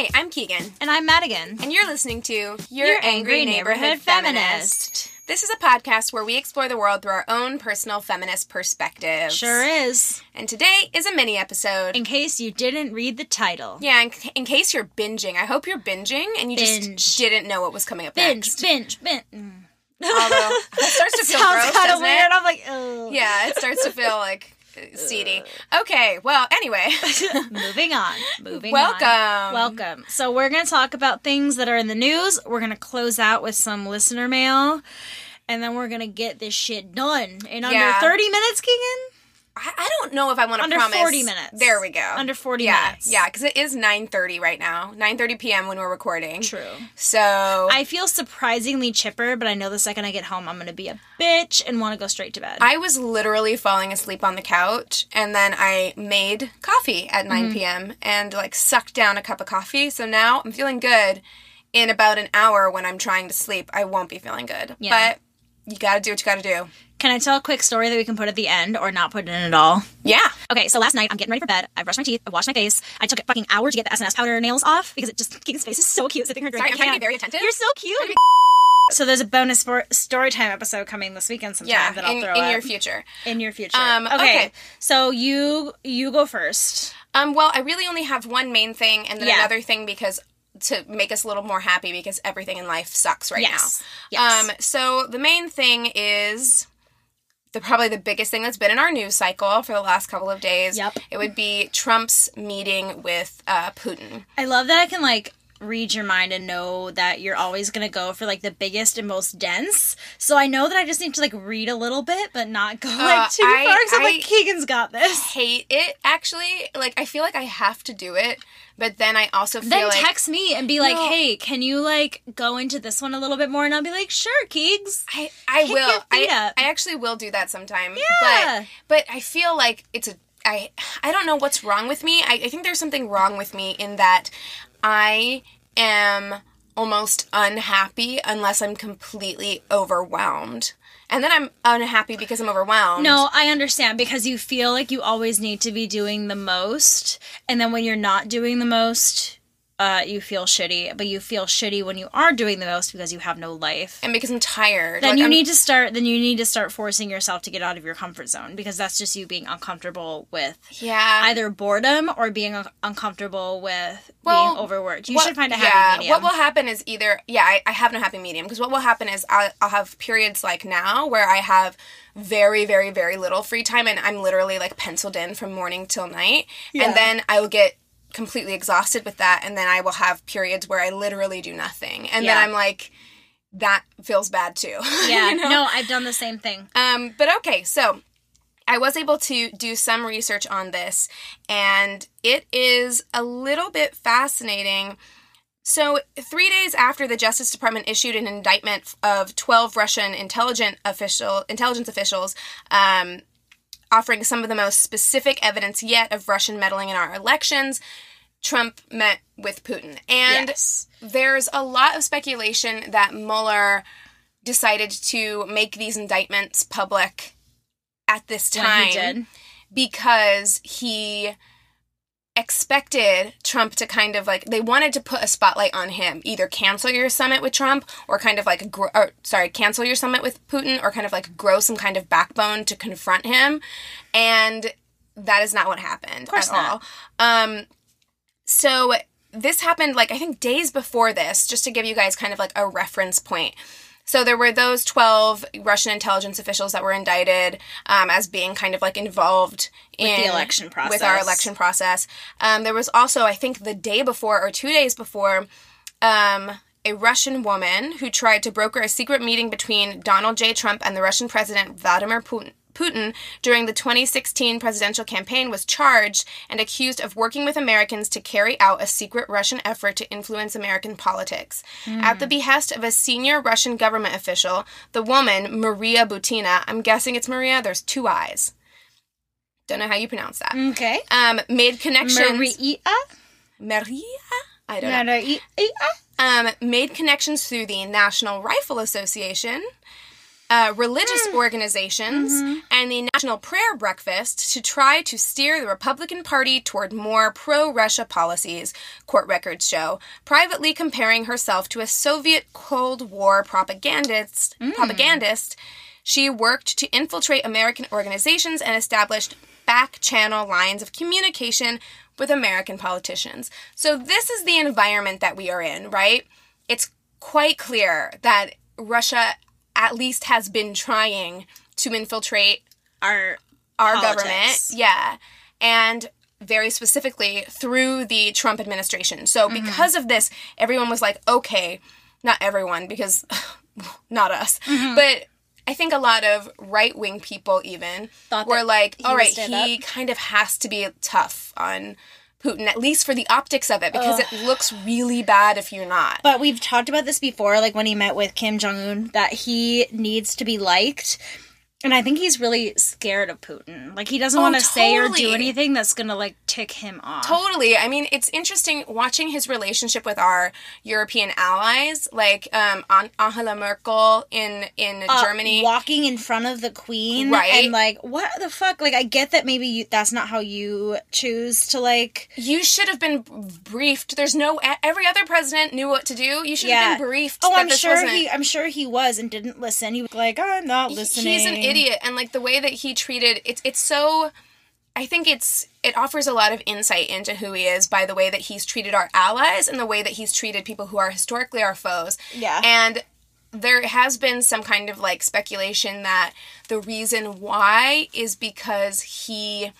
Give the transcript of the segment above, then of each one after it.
Hi, I'm Keegan, And I'm Madigan. and you're listening to Your, Your Angry, Neighborhood, Feminist. This is a podcast where we explore the world through our own personal feminist perspectives. Sure is. And today is a mini episode. In case you didn't read the title. yeah, in, in case you're binging. I hope you're binging and you Binge. just didn't know what was coming up Binge, next. binge, binge. Mm. Although it starts to feel gross, kind of doesn't weird. it? I'm like, oh. Yeah, it starts to feel like uh, seedy. Okay, well, anyway. Moving on. Moving Welcome. on. Welcome. So we're going to talk about things that are in the news. We're going to close out with some listener mail. And then we're going to get this shit done in under Yeah. 30 minutes, Keegan? I, I don't know if I want to promise. Under promise 40 minutes. There we go. Under 40 yeah, minutes. Yeah, because it is 9.30 right now. 9.30 p.m. when we're recording. True. So I feel surprisingly chipper, but I know the second I get home, I'm going to be a bitch and want to go straight to bed. I was literally falling asleep on the couch, and then I made coffee at 9 Mm-hmm. p.m. and like sucked down a cup of coffee. So now I'm feeling good. In about an hour, when I'm trying to sleep, I won't be feeling good. Yeah. But you gotta do what you gotta do. Can I tell a quick story that we can put at the end or not put in at all? Yeah. Okay, so last night I'm getting ready for bed. I brushed my teeth. I washed my face. I took a fucking hour to get the SNS powder nails off because it just Keegan's face is so cute sitting here Sorry. I'm trying to be very attentive. You're so cute. So there's a bonus sport story time episode coming this weekend sometime Yeah, that I'll in, throw in up your future. in your future. Um, okay. okay. So you you go first. Um, well, I really only have one main thing and then Yeah. another thing because to make us a little more happy because everything in life sucks right Yes. now. Yes. Um, so the main thing is the probably the biggest thing that's been in our news cycle for the last couple of days. Yep. It would be Trump's meeting with uh, Putin. I love that I can like read your mind and know that you're always going to go for like the biggest and most dense. So I know that I just need to like read a little bit but not go like too Uh, far cuz I'm like Keegan's got this. Hate it actually. Like I feel like I have to do it, but then I also feel Then like text me and be like, No. "Hey, can you like go into this one a little bit more?" And I'll be like, "Sure, Keegs." I, I Kick will. I, up. I actually will do that sometime. Yeah. But but I feel like it's a I I don't know what's wrong with me. I, I think there's something wrong with me in that I am almost unhappy unless I'm completely overwhelmed. and then I'm unhappy because I'm overwhelmed. No, I understand because you feel like you always need to be doing the most, and then when you're not doing the most, uh, you feel shitty. But you feel shitty when you are doing the most because you have no life. and because I'm tired. Then Like, you I'm- need to start. Then you need to start forcing yourself to get out of your comfort zone because that's just you being uncomfortable with yeah. either boredom or being un- uncomfortable with Well, being overworked. You What- should find a happy yeah, medium. What will happen is either yeah, I, I have no happy medium because what will happen is I'll, I'll have periods like now where I have very very very little free time and I'm literally like penciled in from morning till night, Yeah. and then I will get completely exhausted with that, and then I will have periods where I literally do nothing, and Yeah. then I'm like, that feels bad too. yeah, you know? no, I've done the same thing. Um, but okay, so I was able to do some research on this, and it is a little bit fascinating. So, three days after the Justice Department issued an indictment of 12 Russian intelligent official, intelligence officials, um, offering some of the most specific evidence yet of Russian meddling in our elections, Trump met with Putin. And yes. there's a lot of speculation that Mueller decided to make these indictments public at this time he did. because he expected Trump to kind of like they wanted to put a spotlight on him either cancel your summit with Trump or kind of like gr- or sorry cancel your summit with Putin or kind of like grow some kind of backbone to confront him and that is not what happened course at not. all um so this happened like I think days before this, just to give you guys kind of like a reference point. So there were those 12 Russian intelligence officials that were indicted um, as being kind of like involved With the in election With our election process. Um, there was also, I think, the day before or two days before, um, a Russian woman who tried to broker a secret meeting between Donald J. Trump and the Russian President Vladimir Putin. Putin during the 2016 presidential campaign was charged and accused of working with Americans to carry out a secret Russian effort to influence American politics. At the behest of a senior Russian government official, the woman, Maria Butina, I'm guessing it's Maria, there's two eyes. Don't know how you pronounce that. Okay. Um, made connections. Maria? Maria? I don't know Maria? um, made connections through the National Rifle Association, uh, religious Hmm. organizations, Mm-hmm. and the National Prayer Breakfast to try to steer the Republican Party toward more pro Russia policies, court records show, privately comparing herself to a Soviet Cold War propagandist. Hmm. propagandist. She worked to infiltrate American organizations and established back channel lines of communication with American politicians. So, this is the environment that we are in, right? It's quite clear that Russia at least has been trying to infiltrate Our our Politics. government. Yeah. And very specifically through the Trump administration. So Mm-hmm. because of this, everyone was like, okay, not everyone, because not us, Mm-hmm. but I think a lot of right wing people even Thought were like, all right, he kind of has to be tough on Putin, at least for the optics of it, because it looks really bad if you're not. But we've talked about this before, like when he met with Kim Jong Un, that he needs to be liked. And I think he's really scared of Putin. Like he doesn't Oh, want to say or do anything that's gonna like tick him off. Totally. I mean, it's interesting watching his relationship with our European allies, like um, Angela Merkel in in Uh, Germany. walking in front of the queen, Right. And like, what the fuck? Like, I get that maybe you, that's not how you choose to like. you should have been briefed. There's no every other president knew what to do. You should Yeah. have been briefed. Oh, I'm sure he. I'm sure he was and didn't listen. He was like, I'm not listening. An idiot, and like the way that he treated it's it's so. I think it's it offers a lot of insight into who he is by the way that he's treated our allies and the way that he's treated people who are historically our foes. Yeah. And there has been some kind of like speculation that the reason why is because he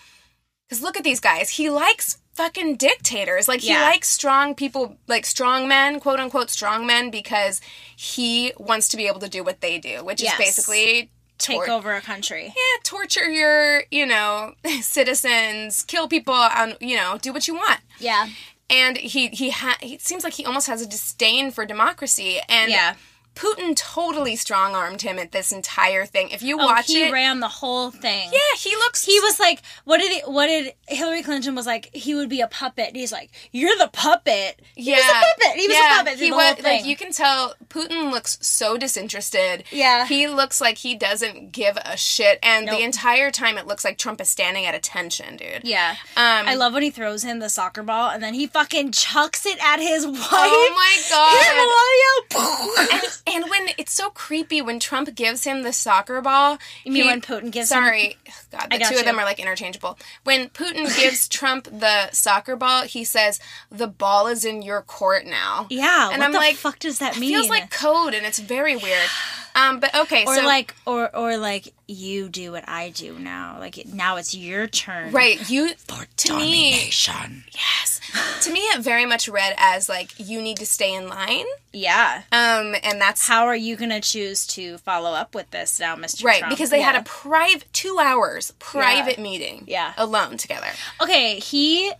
because look at these guys. He likes fucking dictators. Like he Yeah. likes strong people, like strong men, quote unquote strong men, because he wants to be able to do what they do, which Yes. is basically Take tor- over a country. yeah, torture your, you know, citizens, kill people, on, you know, do what you want. Yeah. And he he ha- he seems like he almost has a disdain for democracy, and Yeah. Putin totally strong armed him at this entire thing. If you Oh, watch he it, he ran the whole thing. yeah, he looks. He was like, what did he, what did Hillary Clinton was like? He would be a puppet. And he's like, you're the puppet. He was a puppet. He was yeah, a puppet. He was like you can tell. Putin looks so disinterested. Yeah. he looks like he doesn't give a shit, and Nope. the entire time it looks like Trump is standing at attention, dude. yeah. Um, I love when he throws him the soccer ball and then he fucking chucks it at his wife. Oh my god. And, and when it's so creepy when Trump gives him the soccer ball. You mean he- when Putin gives him- Sorry, God, the two of them are like interchangeable. When Putin gives Trump the soccer ball, he says, "The ball is in your court now." Yeah, and what I'm the like, fuck does that it mean? Feels like code, and it's very weird. Um, but okay, or so like or or like you do what I do now. Like now it's your turn. right, you to me, Domination. yes, to me, it very much read as like you need to stay in line. Yeah. Um, and that's How are you going to choose to follow up with this now, Mr. right Trump? because they had a private two hours private meeting, Yeah. alone together. Okay, he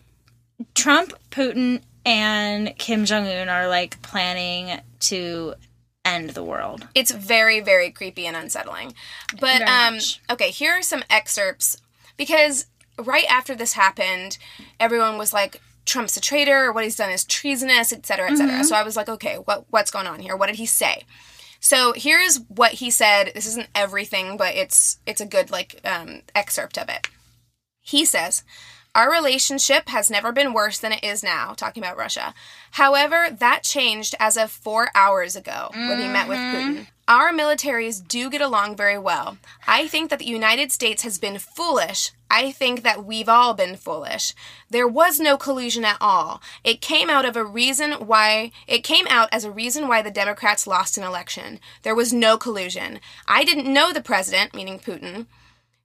Trump, Putin and Kim Jong Un are like planning to end the world. It's very, very creepy and unsettling. But Very um much. okay, here are some excerpts because right after this happened, everyone was like Trump's a traitor, what he's done is treasonous, etc., cetera, et cetera. Mm-hmm. So I was like, okay, what what's going on here? What did he say? So here's what he said. This isn't everything, but it's it's a good like um, excerpt of it. He says, Our relationship has never been worse than it is now, talking about Russia. However, that changed as of four hours ago when he met with mm-hmm. Putin. Our militaries do get along very well. I think that the United States has been foolish. I think that we've all been foolish. There was no collusion at all. It came out of a reason why it came out as a reason why the Democrats lost an election. There was no collusion. I didn't know the president, meaning Putin.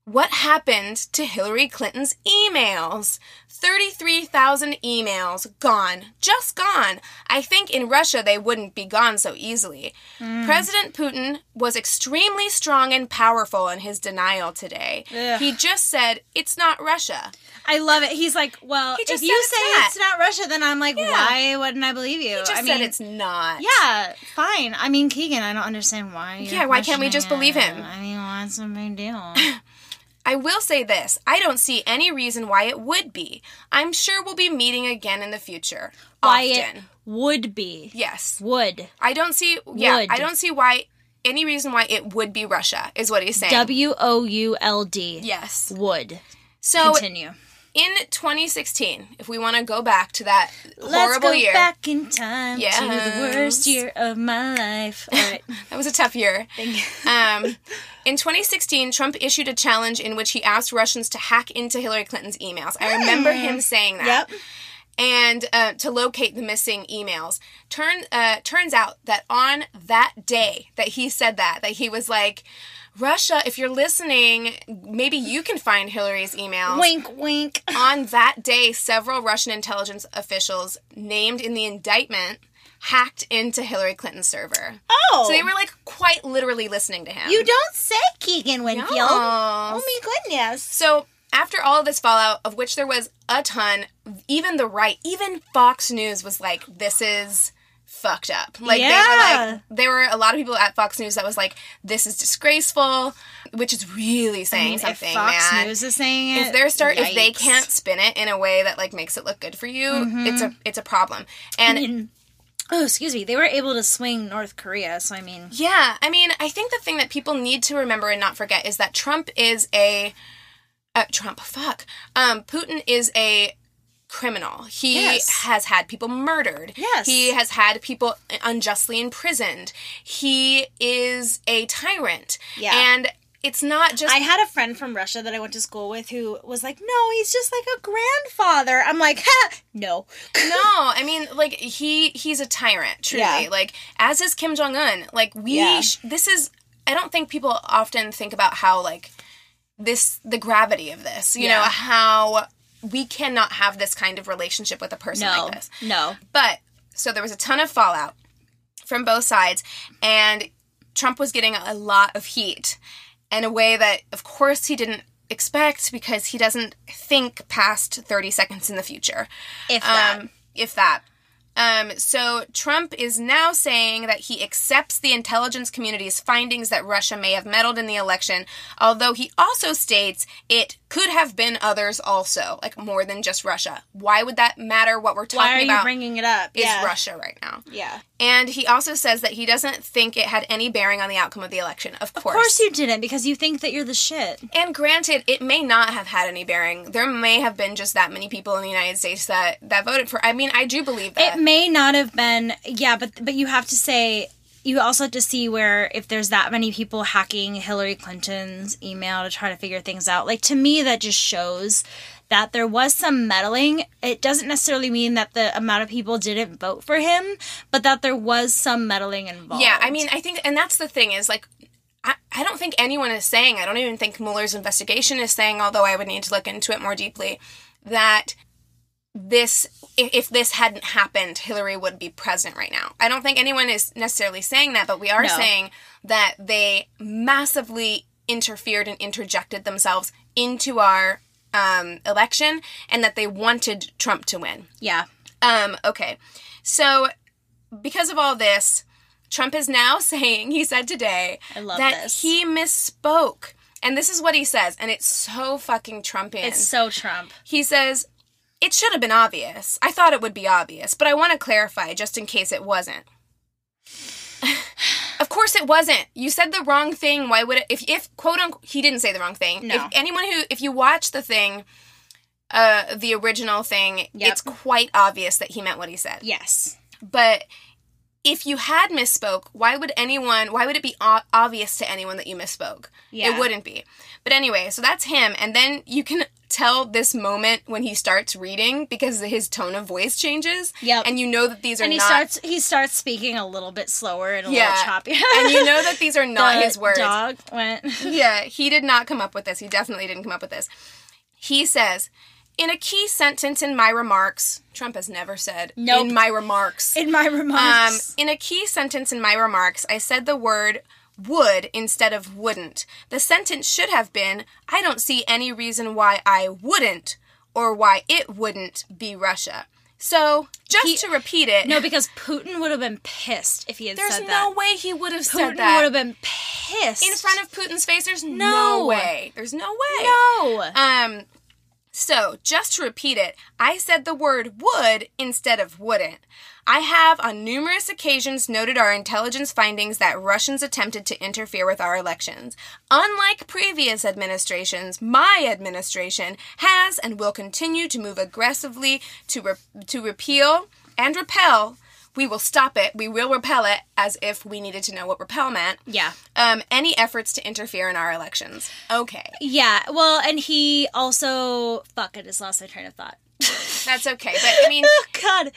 What happened to Hillary Clinton's emails? 33,000 emails gone. Just gone. I think in Russia they wouldn't be gone so easily. Hmm. President Putin was extremely strong and powerful in his denial today. Ugh. He just said, it's not Russia. I love it. He's like, well, if you say it's it's not Russia, then I'm like, Yeah. why wouldn't I believe you? He just I said mean, it's not. yeah, fine. I mean, Keegan, I don't understand why. Yeah, why can't we just believe him? I mean, what's the big deal? I will say this I don't see any reason why it would be. I'm sure we'll be meeting again in the future. why Often. it would be. Yes. Would. I don't see yeah, Would. I don't see why any reason why it would be Russia is what he's saying. W O U L D. yes. Would. So Continue. In 2016, if we want to go back to that Let's horrible go year. back in time to the worst year of my life. All right. That was a tough year. um, in 2016, Trump issued a challenge in which he asked Russians to hack into Hillary Clinton's emails. I remember him saying that. Yep. And uh, to locate the missing emails. Turn uh, turns out that on that day that he said that, that he was like, Russia, if you're listening, maybe you can find Hillary's emails. Wink, wink. On that day, several Russian intelligence officials named in the indictment hacked into Hillary Clinton's server. Oh. So they were like quite literally listening to him. You don't say, Keegan Winfield. Yes. Oh my goodness. So after all of this fallout, of which there was a ton, even the right, even Fox News was like, "This is fucked up." Like they were like, there were a lot of people at Fox News that was like, "This is disgraceful," which is really saying I mean, something, if Fox man. News is saying it, if start, if they can't spin it in a way that like makes it look good for you, it's a it's a problem. And Mm-hmm. I mean, oh, excuse me, they were able to swing North Korea. So I mean, Yeah, I mean, I think the thing that people need to remember and not forget is that Trump is a uh, Trump. Fuck. Um, Putin is a criminal. He Yes. has had people murdered. Yes. He has had people unjustly imprisoned. He is a tyrant. Yeah. And it's not just I had a friend from Russia that I went to school with who was like, "No, he's just like a grandfather." I'm like, ha, "No." no, I mean, like he he's a tyrant, truly. Yeah. Like as is Kim Jong Un. Like we, Yeah. sh- this is. I don't think people often think about how like this the gravity of this. You know how we cannot have this kind of relationship with a person No, like this. no. But so there was a ton of fallout from both sides, and Trump was getting a lot of heat in a way that, of course, he didn't expect because he doesn't think past 30 seconds in the future If that. um, if that. Um, so Trump is now saying that he accepts the intelligence community's findings that Russia may have meddled in the election, although he also states it could have been others also, like more than just Russia. Why would that matter? What we're talking Why are you about bringing it up? is yeah. Russia right now. Yeah. And he also says that he doesn't think it had any bearing on the outcome of the election. Of course. Of course you didn't because you think that you're the shit. And granted, it may not have had any bearing. There may have been just that many people in the United States that that voted for. I mean, I do believe that. It may not have been yeah, but but you have to say you also have to see where if there's that many people hacking Hillary Clinton's email to try to figure things out. Like to me that just shows that there was some meddling. It doesn't necessarily mean that the amount of people didn't vote for him, but that there was some meddling involved. yeah, I mean, I think, and that's the thing is like. I, I don't think anyone is saying, I don't even think Mueller's investigation is saying, although I would need to look into it more deeply, that this if, this hadn't happened hillary would be president right now i don't think anyone is necessarily saying that but we are No. saying that they massively interfered and interjected themselves into our um, election and that they wanted trump to win yeah. um, okay. So, because of all this, Trump is now saying, he said today, that this. he misspoke. And this is what he says, and it's so fucking Trumpian. It's so Trump. he says, it should have been obvious. I thought it would be obvious, but I want to clarify just in case it wasn't. of course it wasn't. You said the wrong thing. Why would it? If, if quote unquote, he didn't say the wrong thing. No. If anyone who, if you watch the thing, uh, the original thing, Yep. it's quite obvious that he meant what he said. Yes. But if you had misspoke, why would anyone, why would it be o- obvious to anyone that you misspoke? Yeah. It wouldn't be. But anyway, so that's him. And then you can tell this moment when he starts reading because his tone of voice changes. Yep. And you know that these are And he not. starts he starts speaking a little bit slower and a yeah. little choppy. and you know that these are not The his words. Dog went. Yeah, he did not come up with this. He definitely didn't come up with this. He says, in a key sentence in my remarks, Trump has never said, Nope. in my remarks. In my Um, remarks. in a key sentence in my remarks, I said the word would instead of wouldn't. The sentence should have been I don't see any reason why I wouldn't or why it wouldn't be Russia. So, just He- to repeat it, no, because Putin would have been pissed if he had there's said that. There's no way he would have Putin said that. Putin would have been pissed. in front of Putin's face, there's no. No. way. There's no way. No. Um, so just to repeat it, I said the word would instead of wouldn't. I have on numerous occasions noted our intelligence findings that Russians attempted to interfere with our elections. Unlike previous administrations, my administration has and will continue to move aggressively to re- to repeal and repel. We will stop it. We will repel it as if we needed to know what repel meant. yeah. Um, any efforts to interfere in our elections. Okay. Yeah. Well, and he also fuck. I just lost my train of thought. That's okay. But I mean, oh God.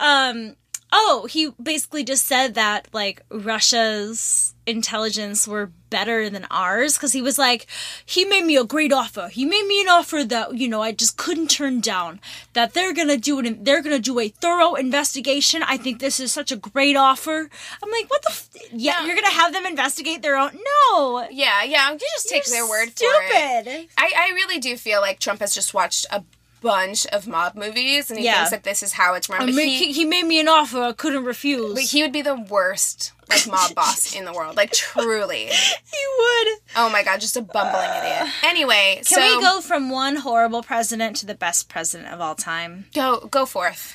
Um. Oh, he basically just said that like Russia's intelligence were better than ours because he was like, he made me a great offer. He made me an offer that you know I just couldn't turn down. That they're gonna do it. They're gonna do a thorough investigation. I think this is such a great offer. I'm like, what the? F- yeah, No. you're gonna have them investigate their own? No. yeah, yeah, you just take You're their word for it. Stupid. I, I really do feel like Trump has just watched a bunch of mob movies and he Yeah. thinks that this is how it's But mean, he, he, made me an offer I couldn't refuse. but he would be the worst like mob boss in the world. Like truly. he would. Oh my god, just a bumbling idiot. Anyway, Can so we go from one horrible president to the best president of all time? go go forth.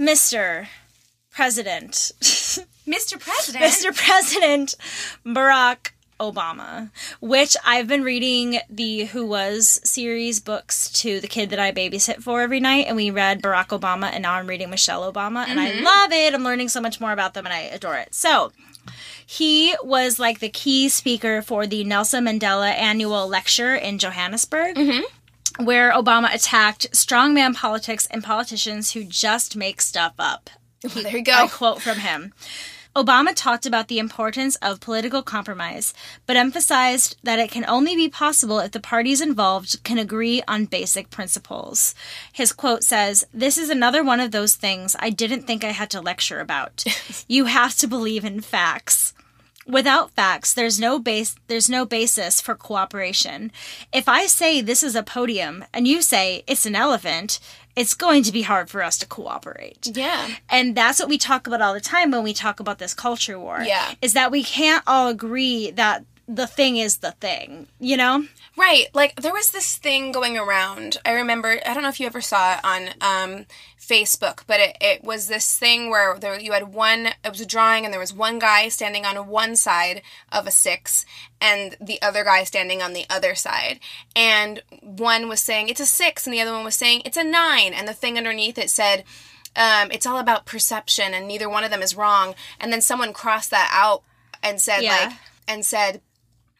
Mr. President. Mr. President. Mr. President Barack Obama, which I've been reading the Who Was series books to the kid that I babysit for every night, and we read Barack Obama, and now I'm reading Michelle Obama, and I mm-hmm. love it. I'm learning so much more about them, and I adore it. So, he was like the key speaker for the Nelson Mandela annual lecture in Johannesburg. Mm-hmm. Where Obama attacked strongman politics and politicians who just make stuff up. there you I go. quote from him. Obama talked about the importance of political compromise, but emphasized that it can only be possible if the parties involved can agree on basic principles. His quote says, This is another one of those things I didn't think I had to lecture about. you have to believe in facts. Without facts, there's no base there's no basis for cooperation. If I say this is a podium and you say it's an elephant, it's going to be hard for us to cooperate. Yeah. And that's what we talk about all the time when we talk about this culture war. Yeah. Is that we can't all agree that the thing is the thing, you know? Right. Like there was this thing going around. I remember I don't know if you ever saw it on um Facebook, but it, it was this thing where there you had one it was a drawing and there was one guy standing on one side of a six and the other guy standing on the other side. And one was saying it's a six and the other one was saying it's a nine and the thing underneath it said um, it's all about perception and neither one of them is wrong. And then someone crossed that out and said Yeah. like and said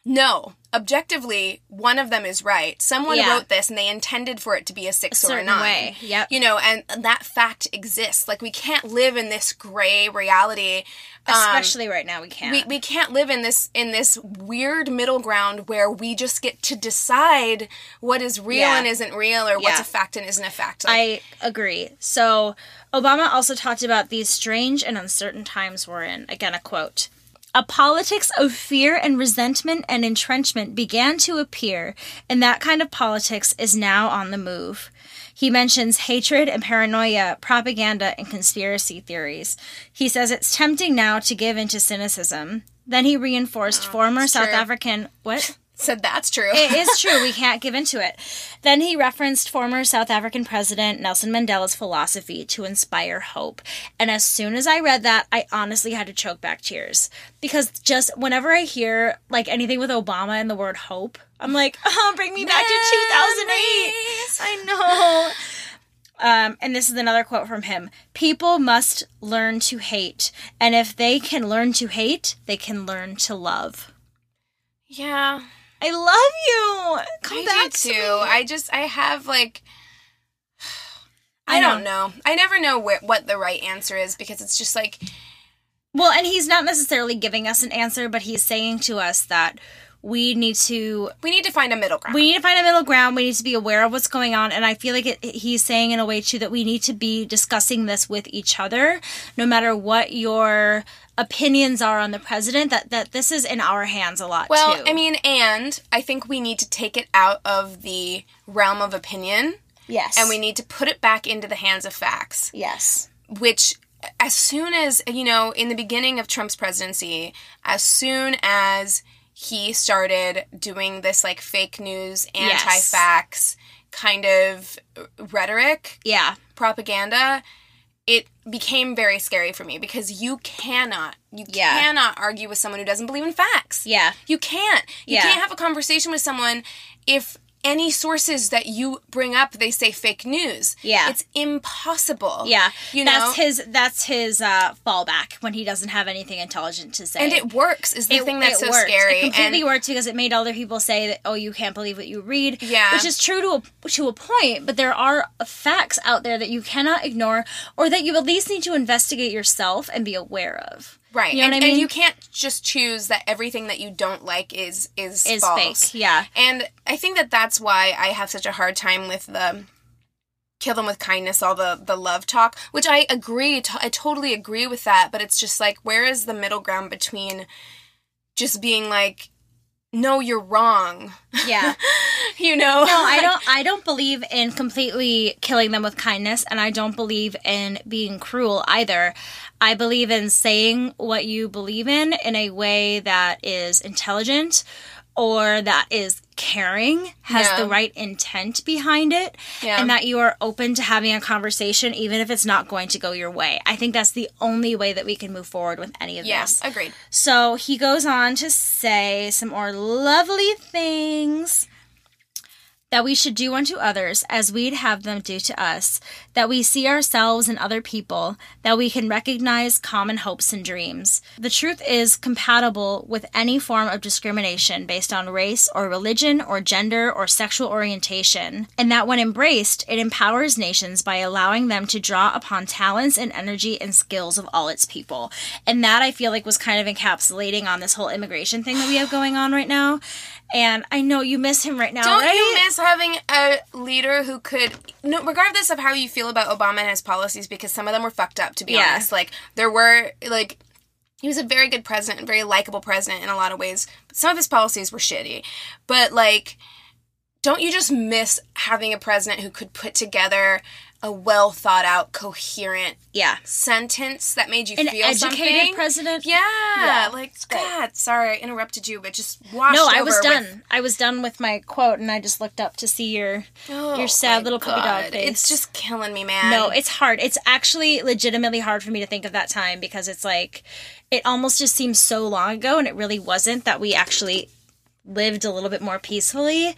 no, objectively, one of them is right. Someone Yeah. wrote this and they intended for it to be a six or a nine. way, yep. You know, and that fact exists. Like we can't live in this gray reality. Um, Especially right now, we can't. we, we can't live in this in this weird middle ground where we just get to decide what is real Yeah. and isn't real or what's a fact and isn't a fact. Like, I agree. So, Obama also talked about these strange and uncertain times we're in. Again, a quote. A politics of fear and resentment and entrenchment began to appear, and that kind of politics is now on the move. He mentions hatred and paranoia, propaganda, and conspiracy theories. He says it's tempting now to give into cynicism. Then he reinforced oh, former South true. African. What? Said that's true. It is true. We can't give into it. Then he referenced former South African President Nelson Mandela's philosophy to inspire hope. And as soon as I read that, I honestly had to choke back tears. Because just whenever I hear like anything with Obama and the word hope, I'm like, oh, bring me back to 2008. I know. Um, and this is another quote from him People must learn to hate. And if they can learn to hate, they can learn to love. yeah. I love you. Come I back to too. me. I just I have like I I don't know. I never know where, what the right answer is because it's just like Well, and he's not necessarily giving us an answer, but he's saying to us that we need to we need to find a middle ground. we need to find a middle ground. We need to be aware of what's going on, and I feel like it, he's saying in a way too that we need to be discussing this with each other, no matter what your opinions are on the president. That that this is in our hands a lot. well, too. I mean, and I think we need to take it out of the realm of opinion yes, and we need to put it back into the hands of facts. yes, which as soon as you know in the beginning of Trump's presidency as soon as he started doing this like fake news anti-facts kind of rhetoric yeah, propaganda it became very scary for me because you cannot you Yeah. cannot argue with someone who doesn't believe in facts. Yeah, you can't. You Yeah. can't have a conversation with someone if any sources that you bring up they say fake news Yeah. it's impossible yeah. you know that's his that's his uh, fallback when he doesn't have anything intelligent to say. and it works is the thing that's so worked. scary It completely and worked because it made other people say that, oh, you can't believe what you read. Yeah. Which is true to a, to a point, but there are facts out there that you cannot ignore or that you at least need to investigate yourself and be aware of. Right You know and, what I mean? and you can't just choose that everything that you don't like is is Is false. fake. Yeah. and i think that that's why i have such a hard time with the kill them with kindness all the the love talk which i agree to, i totally agree with that but it's just like where is the middle ground between just being like no you're wrong Yeah. you know No, I don't I don't believe in completely killing them with kindness and I don't believe in being cruel either. I believe in saying what you believe in in a way that is intelligent or that is caring, has Yeah. the right intent behind it, Yeah. and that you are open to having a conversation even if it's not going to go your way. I think that's the only way that we can move forward with any of yes this. Yes, agreed So he goes on to say some more lovely things that we should do unto others as we'd have them do to us, that we see ourselves and other people, that we can recognize common hopes and dreams. The truth is compatible with any form of discrimination based on race or religion or gender or sexual orientation, and that when embraced, it empowers nations by allowing them to draw upon talents and energy and skills of all its people. And that I feel like was kind of encapsulating on this whole immigration thing that we have going on right now. And I know you miss him right now, Don't right? you miss having a leader who could, no, regardless of how you feel about Obama and his policies, because some of them were fucked up, to be Yeah. honest. Like, there were, like, he was a very good president, very likable president in a lot of ways, but some of his policies were shitty. But, like, don't you just miss having a president who could put together a well thought out, coherent Yeah. sentence that made you feel An feel educated something. president. Yeah, Yeah, like. God, sorry I interrupted you, but just washed No, I was done. with- I was done with my quote, and I just looked up to see your Oh, your sad little puppy dog face. It's just killing me, man. No, it's hard. It's actually legitimately hard for me to think of that time because it's like it almost just seems so long ago and it really wasn't that we actually lived a little bit more peacefully.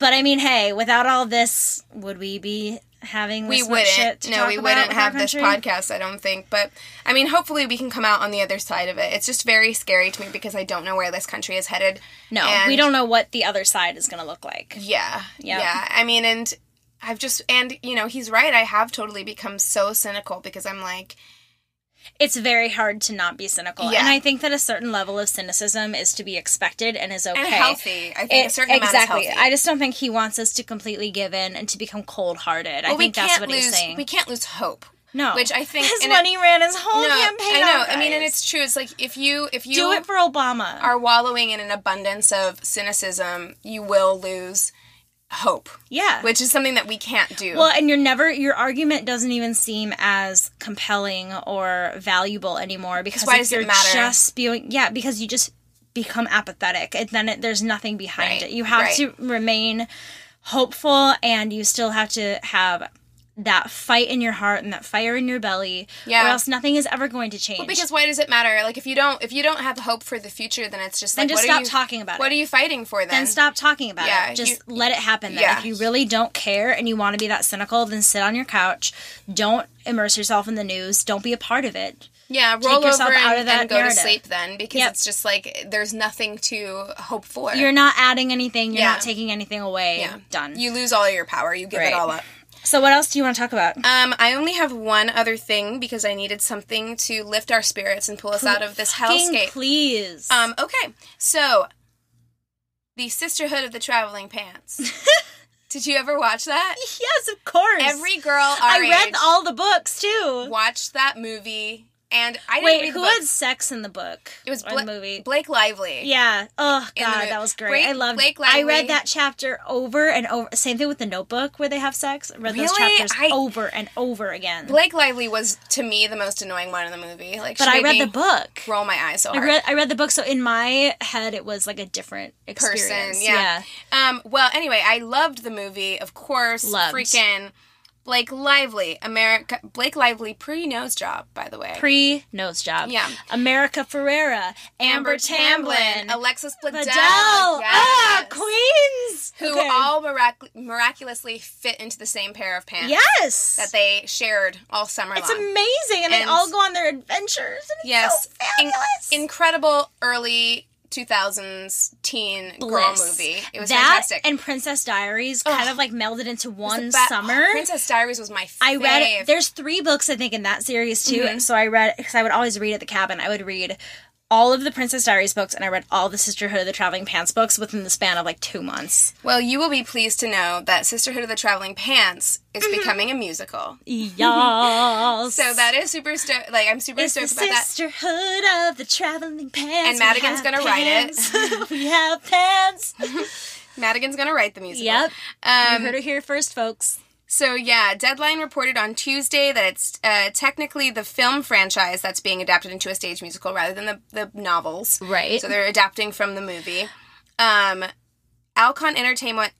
But I mean, hey, without all this, would we be having we this much shit wouldn't. No, we wouldn't have this podcast. I don't think. But I mean, hopefully, we can come out on the other side of it. It's just very scary to me because I don't know where this country is headed. No, And- we don't know what the other side is going to look like. Yeah, Yeah. yeah. I mean, and I've just and you know he's right. I have totally become so cynical because I'm like, It's very hard to not be cynical. Yeah. And I think that a certain level of cynicism is to be expected and is okay. and healthy. I think a certain exactly. amount is healthy. I just don't think he wants us to completely give in and to become cold hearted. I we think that's what lose. he's saying. We can't lose hope. no, which I think- his and it- money ran his whole No, campaign. I know. I mean, and it's true. It's like if you if you do it for Obama. are wallowing in an abundance of cynicism, you will lose hope, yeah. which is something that we can't do. well, and you're never your argument doesn't even seem as compelling or valuable anymore because why does you're matter? just spewing. Yeah, because you just become apathetic, and then it, there's nothing behind Right, it. You have right. to remain hopeful, and you still have to have that fight in your heart and that fire in your belly, Yeah. or else nothing is ever going to change. because why does it matter? Like if you don't if you don't have hope for the future, then it's just Then like just what stop are you, talking about What it. What are you fighting for then? then stop talking about Yeah, it. Just you- let it happen. Then, Yeah. if you really don't care and you want to be that cynical, then sit on your couch. Don't immerse yourself in the news. Don't be a part of it. Yeah, roll yourself over and, out of that and go narrative. to sleep then because Yep. it's just like there's nothing to hope for. You're not adding anything. You're Yeah. not taking anything away. yeah. Done. You lose all your power. You give Right. it all up. So what else do you want to talk about? Um, I only have one other thing because I needed something to lift our spirits and pull us out of this hellscape. please. Um, okay, so the Sisterhood of the Traveling Pants. Did you ever watch that? yes, of course. Every girl I read age all the books too. watched that movie, and I didn't Wait, who had sex in the book? It was Bla- movie. Blake Lively. Yeah. Oh god, that was great. Blake- I loved. Blake Lively. I read that chapter over and over. Same thing with the Notebook, where they have sex. I read those chapters I- over and over again. Blake Lively was to me the most annoying one in the movie. Like, but I read the book. Roll my eyes so I read. I read the book, so in my head, it was like a different experience. person. Yeah. Um. Well, anyway, I loved the movie. Of course, Loved. freaking Blake Lively, America. Blake Lively pre nose job, by the way. Pre nose job. Yeah. America Ferrera, Amber, Tamblyn, Alexis Bledel. Ah, yes, queens. who Okay. all mirac- miraculously fit into the same pair of pants Yes. that they shared all summer it's long. amazing, and, they all go on their adventures. And it's yes, so In- fabulous. incredible early 2000s teen girl movie. It was that fantastic. and Princess Diaries kind of like melded into one Ba- summer. Princess Diaries was my favorite. I read. Mm-hmm. there's three books I think in that series too. And so I read because I would always read at the cabin. I would read all of the Princess Diaries books and I read all the Sisterhood of the Traveling Pants books within the span of like two months. Well, you will be pleased to know that Sisterhood of the Traveling Pants is Mm-hmm. becoming a musical. Yes. So that is super stoked. Like I'm super it's stoked about that. Sisterhood of the Traveling Pants. And Madigan's gonna write it. we have pants. Madigan's gonna write the musical. yep. Um, you heard it here first, folks. So yeah, Deadline reported on Tuesday that it's uh, technically the film franchise that's being adapted into a stage musical rather than the, the novels. Right. So they're adapting from the movie. Um, Alcon Entertainment.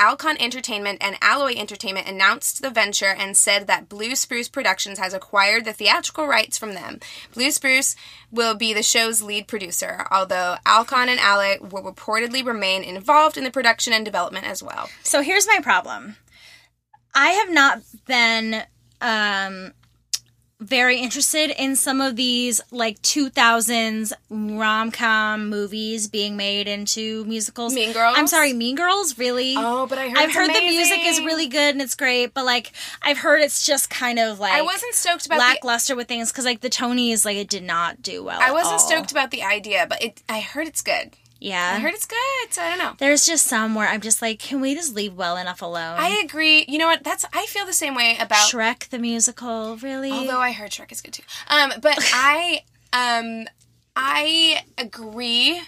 Alcon Entertainment and Alloy Entertainment announced the venture and said that Blue Spruce Productions has acquired the theatrical rights from them. Blue Spruce will be the show's lead producer, although Alcon and Alloy will reportedly remain involved in the production and development as well. So here's my problem. I have not been um very interested in some of these like 2000s rom-com movies being made into musicals. Mean Girls? I'm sorry, Mean Girls, really? Oh, but I heard I've heard the music is really good and it's great, but like I've heard it's just kind of like I wasn't stoked about the lackluster with things because like the Tonys, like it did not do well. I wasn't stoked about the idea, but it I heard it's good. Yeah, I heard it's good, so I don't know. there's just some where I'm just like, can we just leave well enough alone? I agree. You know what? That's I feel the same way about Shrek the musical, really? Although I heard Shrek is good too. Um, but I um I agree.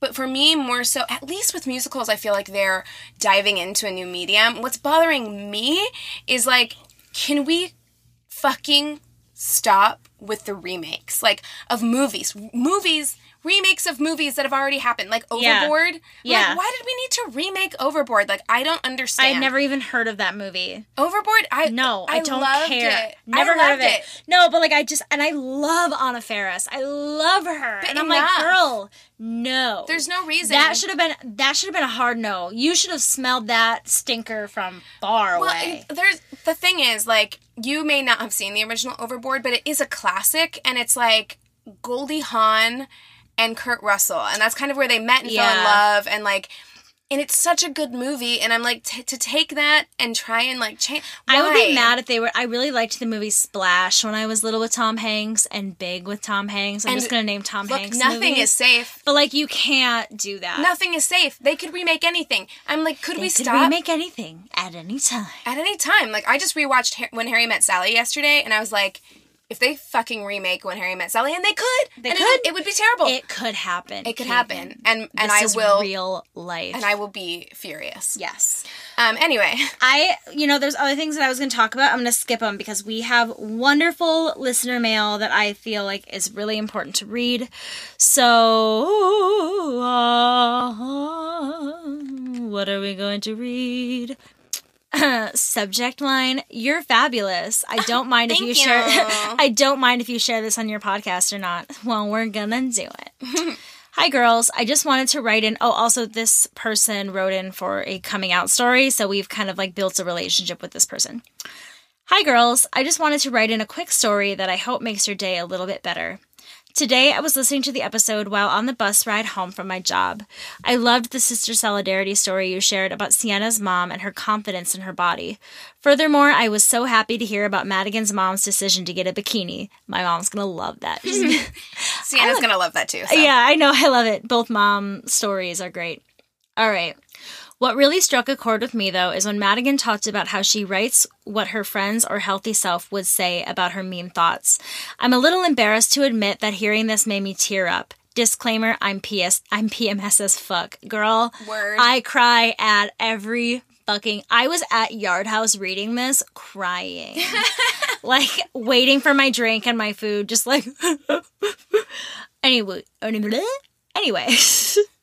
But for me, more so, at least with musicals, I feel like they're diving into a new medium. What's bothering me is like can we fucking stop with the remakes like of movies movies remakes of movies that have already happened like overboard I'm Yeah. like, why did we need to remake overboard like i don't understand I'd never even heard of that movie. overboard i No, I, don't loved care. it. Never I heard of loved it. No, but like I just and I love Anna Faris. I love her, and I'm like, girl, no. there's no reason that should have been that should have been a hard no. You should have smelled that stinker from far Well, away. there's the thing is like you may not have seen the original Overboard, but it is a classic, and it's like Goldie Hawn and Kurt Russell, and that's kind of where they met and fell in love, and like, and it's such a good movie, and I'm like t- to take that and try and like change. I would be mad if they were. I really liked the movie Splash when I was little with Tom Hanks and Big with Tom Hanks. I'm And just gonna name Tom Look, Hanks. nothing movies. is safe. But like you can't do that. Nothing is safe. They could remake anything. I'm like, could they we could stop? remake anything at any time. at any time. Like I just rewatched Har- When Harry Met Sally yesterday, and I was like, if they fucking remake When Harry Met Sally, and they could, They could. It, would, it would be terrible. It could happen. It could happen, and and This I is will, real life. and I will be furious. yes. Um. Anyway, I, you know, there's other things that I was going to talk about. I'm going to skip them because we have wonderful listener mail that I feel like is really important to read. So, uh, what are we going to read? Subject line: You're fabulous. I don't mind if Thank you, share. I don't mind if you share this on your podcast or not. Well, we're gonna do it. Hi, girls. I just wanted to write in. Oh, also, this person wrote in for a coming out story. So we've kind of like built a relationship with this person. Hi, girls. I just wanted to write in a quick story that I hope makes your day a little bit better. Today, I was listening to the episode while on the bus ride home from my job. I loved the sister solidarity story you shared about Sienna's mom and her confidence in her body. Furthermore, I was so happy to hear about Madigan's mom's decision to get a bikini. My mom's gonna love that. Sienna's gonna love that too. so. Yeah, I know. I love it. Both mom stories are great. All right. What really struck a chord with me, though, is when Madigan talked about how she writes what her friends or healthy self would say about her mean thoughts. I'm a little embarrassed to admit that hearing this made me tear up. Disclaimer: I'm PS, I'm PMS as fuck, girl. Word. I cry at every fucking. I was at Yard House reading this, crying, like waiting for my drink and my food, just like. Anyway, anyway,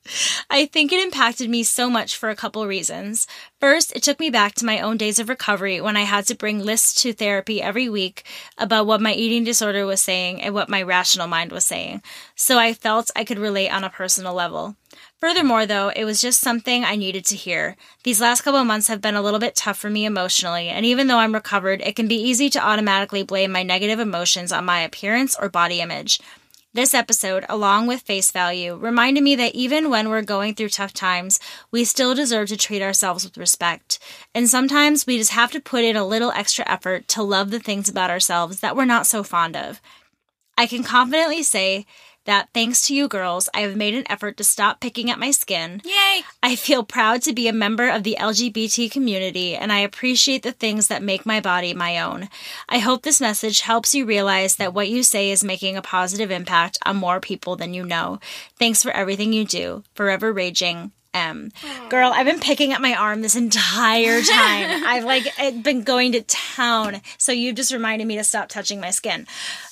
I think it impacted me so much for a couple reasons. First, it took me back to my own days of recovery when I had to bring lists to therapy every week about what my eating disorder was saying and what my rational mind was saying. So I felt I could relate on a personal level. Furthermore, though, it was just something I needed to hear. These last couple months have been a little bit tough for me emotionally, and even though I'm recovered, it can be easy to automatically blame my negative emotions on my appearance or body image. This episode, along with Face Value, reminded me that even when we're going through tough times, we still deserve to treat ourselves with respect. And sometimes we just have to put in a little extra effort to love the things about ourselves that we're not so fond of. I can confidently say that thanks to you girls, I have made an effort to stop picking at my skin. Yay! I feel proud to be a member of the LGBT community and I appreciate the things that make my body my own. I hope this message helps you realize that what you say is making a positive impact on more people than you know. Thanks for everything you do. Forever Raging. M. Girl, I've been picking at my arm this entire time. I've like been going to town. So you just reminded me to stop touching my skin.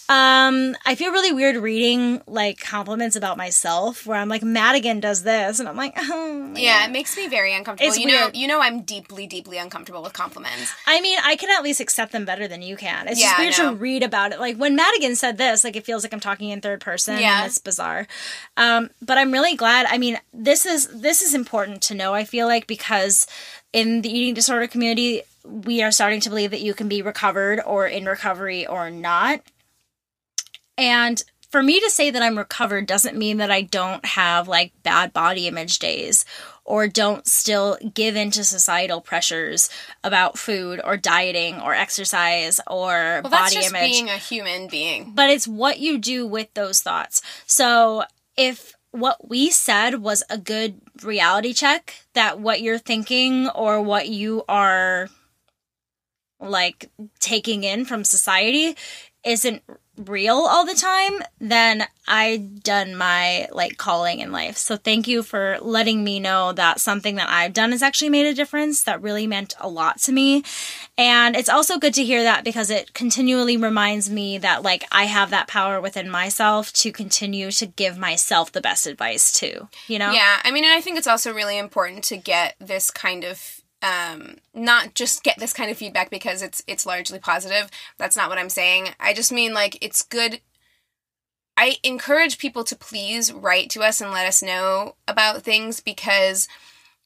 Um, I feel really weird reading like compliments about myself where I'm like Madigan does this and I'm like, oh Yeah, it makes me very uncomfortable. It's you know, weird. you know, I'm deeply, deeply uncomfortable with compliments. I mean, I can at least accept them better than you can. It's Yeah, just weird to read about it. Like when Madigan said this, like it feels like I'm talking in third person. Yeah. and it's bizarre. Um, but I'm really glad. I mean, this is this is important to know. I feel like because in the eating disorder community, we are starting to believe that you can be recovered or in recovery or not. And for me to say that I'm recovered doesn't mean that I don't have like bad body image days or don't still give in to societal pressures about food or dieting or exercise or Well, that's body just image. being a human being. but it's what you do with those thoughts. So if what we said was a good reality check that what you're thinking or what you are like taking in from society isn't real all the time, then I done my like calling in life. So thank you for letting me know that something that I've done has actually made a difference. That really meant a lot to me. And it's also good to hear that because it continually reminds me that like I have that power within myself to continue to give myself the best advice too. You know? Yeah, I mean, and I think it's also really important to get this kind of um not just get this kind of feedback because it's it's largely positive. That's not what I'm saying. I just mean like it's good I encourage people to please write to us and let us know about things because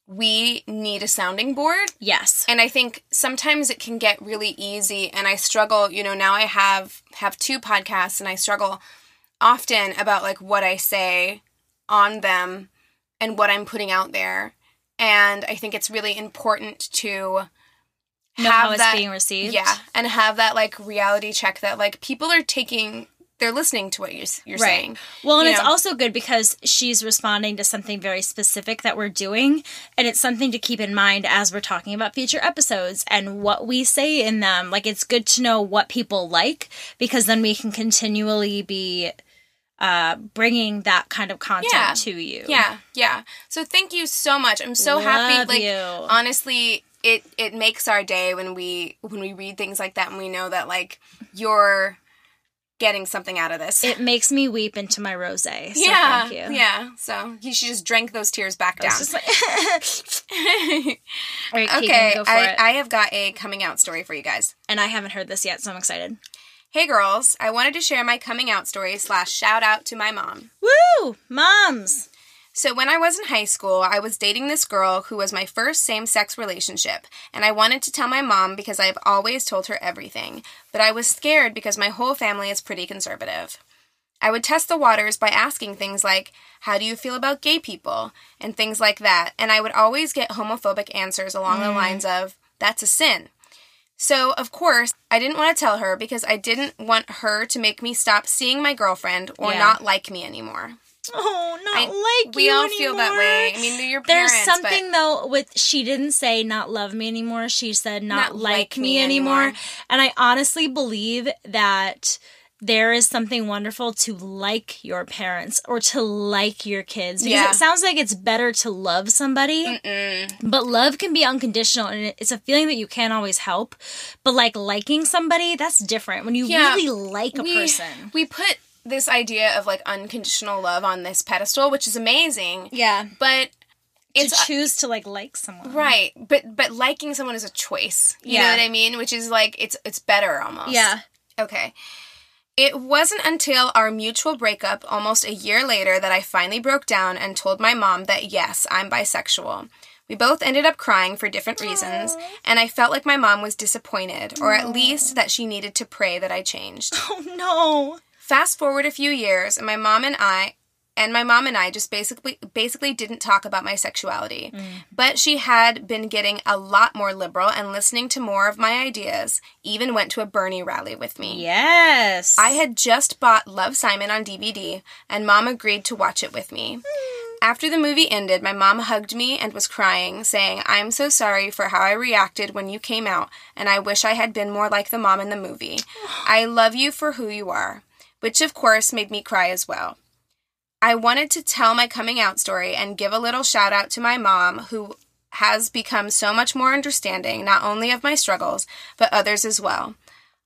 we need a sounding board. Yes. And I think sometimes it can get really easy and I struggle, you know, now I have have two podcasts and I struggle often about like what I say on them and what I'm putting out there. And I think it's really important to Know how it's being received. Yeah, and have that like reality check that like people are taking they're listening to what you're, you're saying. Well, and you it's know? also good because she's responding to something very specific that we're doing. And it's something to keep in mind as we're talking about future episodes and what we say in them. Like, it's good to know what people like because then we can continually be uh, bringing that kind of content Yeah. to you. Yeah, yeah. So thank you so much. I'm so happy. Like you. honestly, it it makes our day when we when we read things like that and we know that like you're getting something out of this. It makes me weep into my rose. So yeah, thank you. yeah. So you should just drink those tears back down. Like, right, Keegan, okay, for I. I have got a coming out story for you guys. and I haven't heard this yet, so I'm excited. Hey girls, I wanted to share my coming out story slash shout out to my mom. Woo! Moms! So, when I was in high school, I was dating this girl who was my first same sex relationship, and I wanted to tell my mom because I've always told her everything, but I was scared because my whole family is pretty conservative. I would test the waters by asking things like, How do you feel about gay people? and things like that, and I would always get homophobic answers along the mm. lines of, That's a sin. So, of course, I didn't want to tell her because I didn't want her to make me stop seeing my girlfriend or Yeah. not like me anymore. Oh, not I- like we you all feel that way. I mean, they're your There's parents. something though with she didn't say not love me anymore. She said not, Not like, like me, me anymore. anymore. And I honestly believe that there is something wonderful to like your parents or to like your kids because Yeah. it sounds like it's better to love somebody but love can be unconditional and it's a feeling that you can't always help but like liking somebody that's different when you Yeah. really like a we, person We put this idea of like unconditional love on this pedestal, which is amazing. yeah But to it's uh, choose to like like someone right. But but liking someone is a choice. You know Yeah. what I mean? Which is like it's it's better almost. yeah Okay. It wasn't until our mutual breakup almost a year later that I finally broke down and told my mom that yes, I'm bisexual. We both ended up crying for different reasons, and I felt like my mom was disappointed, or at least that she needed to pray that I changed. oh no Fast forward a few years, and my mom and I and my mom and I just basically basically didn't talk about my sexuality. Mm. But she had been getting a lot more liberal and listening to more of my ideas. Even went to a Bernie rally with me. yes I had just bought Love Simon on DVD, and mom agreed to watch it with me. Hmm. After the movie ended, my mom hugged me and was crying, saying, I'm so sorry for how I reacted when you came out, and I wish I had been more like the mom in the movie. I love you for who you are. Which, of course, made me cry as well. I wanted to tell my coming out story and give a little shout out to my mom, who has become so much more understanding, not only of my struggles, but others as well.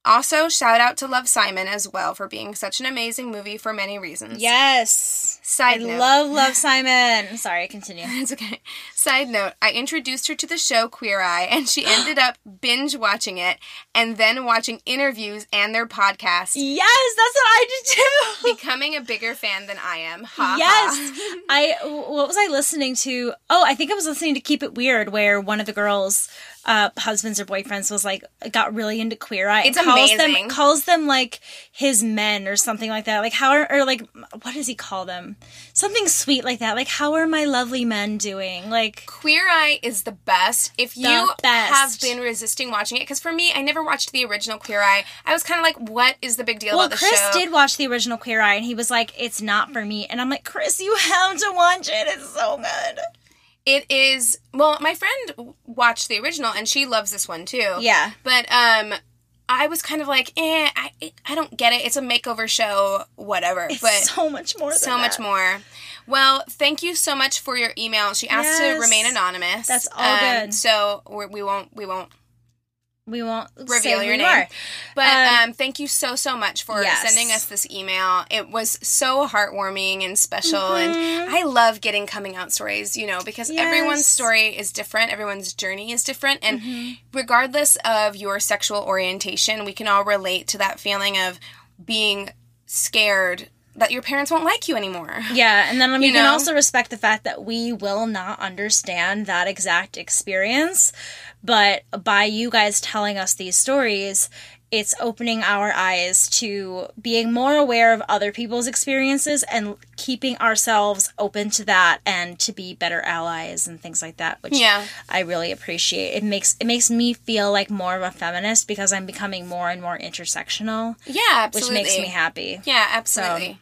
Also, shout out to Love Simon as well for being such an amazing movie for many reasons. Yes. I Side note. love Love Simon. Sorry, continue. It's okay. Side note, I introduced her to the show Queer Eye, and she ended up binge watching it and then watching interviews and their podcast, Yes, that's what I did too. becoming a bigger fan than I am. Ha Yes. ha. I what was I listening to? Oh, I think I was listening to Keep It Weird where one of the girls uh husbands or boyfriends was like got really into queer eye. It's calls amazing. them calls them like his men or something like that. Like how are or like what does he call them? Something sweet like that. Like how are my lovely men doing? Like Queer Eye is the best. If you best. have been resisting watching it, because for me, I never watched the original Queer Eye. I was kind of like, what is the big deal well, about the Chris show? did watch the original Queer Eye, and he was like, "It's not for me." And I'm like, "Chris, you have to watch it. It's so good." It is well, my friend watched the original and she loves this one too. Yeah. But um I was kind of like, eh, I, I don't get it. It's a makeover show, whatever. It's but so much more. Than so much that. more. Well, thank you so much for your email. She asked Yes. to remain anonymous. That's all good. So we won't we won't We won't reveal your name. are. But Um, um, thank you so so much for yes. sending us this email. It was so heartwarming and special, and Mhm. I love getting coming out stories. You know, because everyone's story is different, everyone's journey is different, and Mhm. regardless of your sexual orientation, we can all relate to that feeling of being scared that your parents won't like you anymore. Yeah, and then we You can know? also respect the fact that we will not understand that exact experience, but by you guys telling us these stories, it's opening our eyes to being more aware of other people's experiences and keeping ourselves open to that and to be better allies and things like that, which Yeah. I really appreciate. It makes it makes me feel like more of a feminist because I'm becoming more and more intersectional, Yeah, which makes me happy. Yeah, absolutely. So,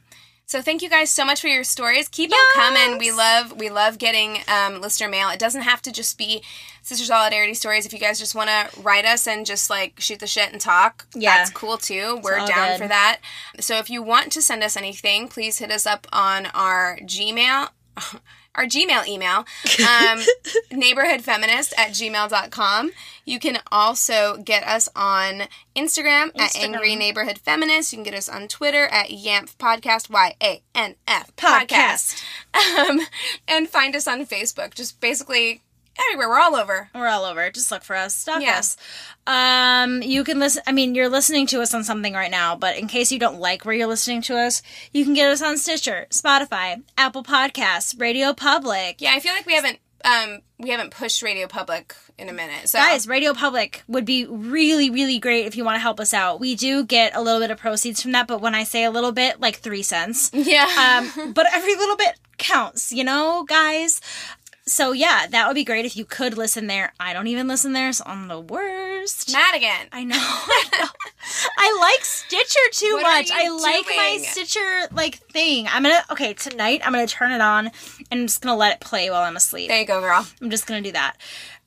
thank you guys so much for your stories. Keep them coming. We love we love getting um, listener mail. It doesn't have to just be sister solidarity stories. If you guys just want to write us and just like shoot the shit and talk, Yeah. that's cool too. We're down good. for that. So if you want to send us anything, please hit us up on our Gmail. Our Gmail email, um, neighborhoodfeminist at gmail.com. You can also get us on Instagram, at Instagram. Angry Neighborhood Feminist. You can get us on Twitter at Yanf Podcast, Y A N F Podcast. Podcast. Um, and find us on Facebook. Just basically everywhere. We're all over. We're all over. Just look for us. Stalk Yeah. us. Um, you can listen. I mean, you're listening to us on something right now, but in case you don't like where you're listening to us, you can get us on Stitcher, Spotify, Apple Podcasts, Radio Public. Yeah, I feel like we haven't um we haven't pushed Radio Public in a minute. So Guys, Radio Public would be really, really great if you want to help us out. We do get a little bit of proceeds from that, but when I say a little bit, like three cents. yeah. Um, but every little bit counts, you know, guys. So yeah, that would be great if you could listen there. I don't even listen there, so I'm the worst. Madigan. I know. I know. I like Stitcher too What much. I like my? Stitcher like thing. I'm gonna okay tonight. I'm gonna turn it on and I'm just gonna let it play while I'm asleep. There you go, girl. I'm just gonna do that.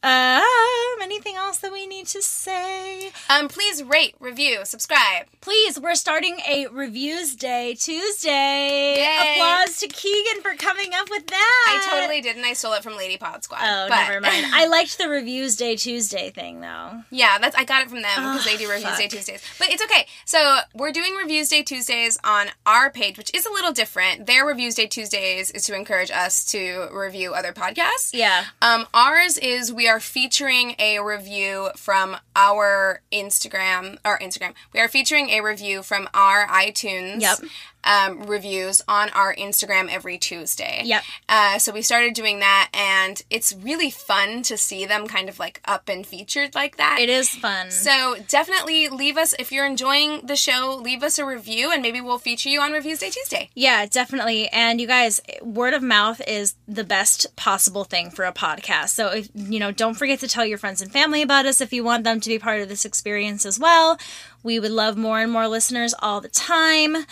Um, anything else that we need to say? Um, please rate, review, subscribe. Please, we're starting a reviews day Tuesday. Yay. Applause to Keegan for coming up with that. I totally didn't. I stole it from Lady Pod Squad. Oh, but- never mind. I liked the reviews day Tuesday thing though. Yeah, that's I got it from them because they do Oh, reviews fuck. day Tuesdays. But it's okay. So we're doing reviews day Tuesdays on our page, which is a little different. Their reviews day Tuesdays is to encourage us to review other podcasts. Yeah. Um, ours is we are featuring a review from our Instagram or Instagram. We are featuring a review from our iTunes. Yep. Um, reviews on our Instagram every Tuesday. Yep. Uh, so we started doing that, and it's really fun to see them kind of like up and featured like that. It is fun. So definitely leave us if you're enjoying the show. Leave us a review, and maybe we'll feature you on Reviews Day Tuesday. Yeah, definitely. And you guys, word of mouth is the best possible thing for a podcast. So if you know, don't forget to tell your friends and family about us if you want them to be part of this experience as well. We would love more and more listeners all the time.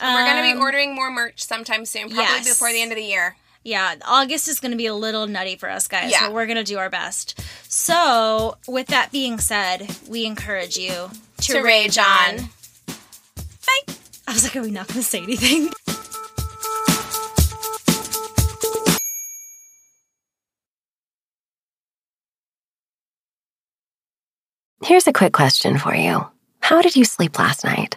We're going to be Um, ordering more merch sometime soon, probably yes. before the end of the year. Yeah, August is going to be a little nutty for us guys. Yeah. So we're going to do our best. So, with that being said, we encourage you to, To rage on. Bye. I was like, are we not going to say anything? Here's a quick question for you How did you sleep last night?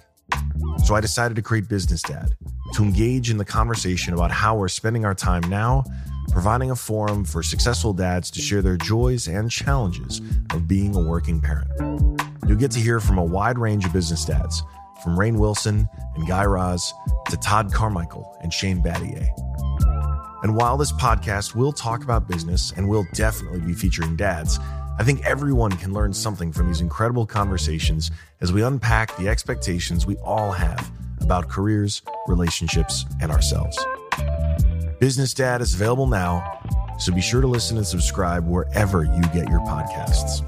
So I decided to create Business Dad to engage in the conversation about how we're spending our time now, providing a forum for successful dads to share their joys and challenges of being a working parent. You'll get to hear from a wide range of business dads, from Rainn Wilson and Guy Raz to Todd Carmichael and Shane Battier. And while this podcast will talk about business and will definitely be featuring dads, I think everyone can learn something from these incredible conversations as we unpack the expectations we all have about careers, relationships, and ourselves. Business Dad is available now, so be sure to listen and subscribe wherever you get your podcasts.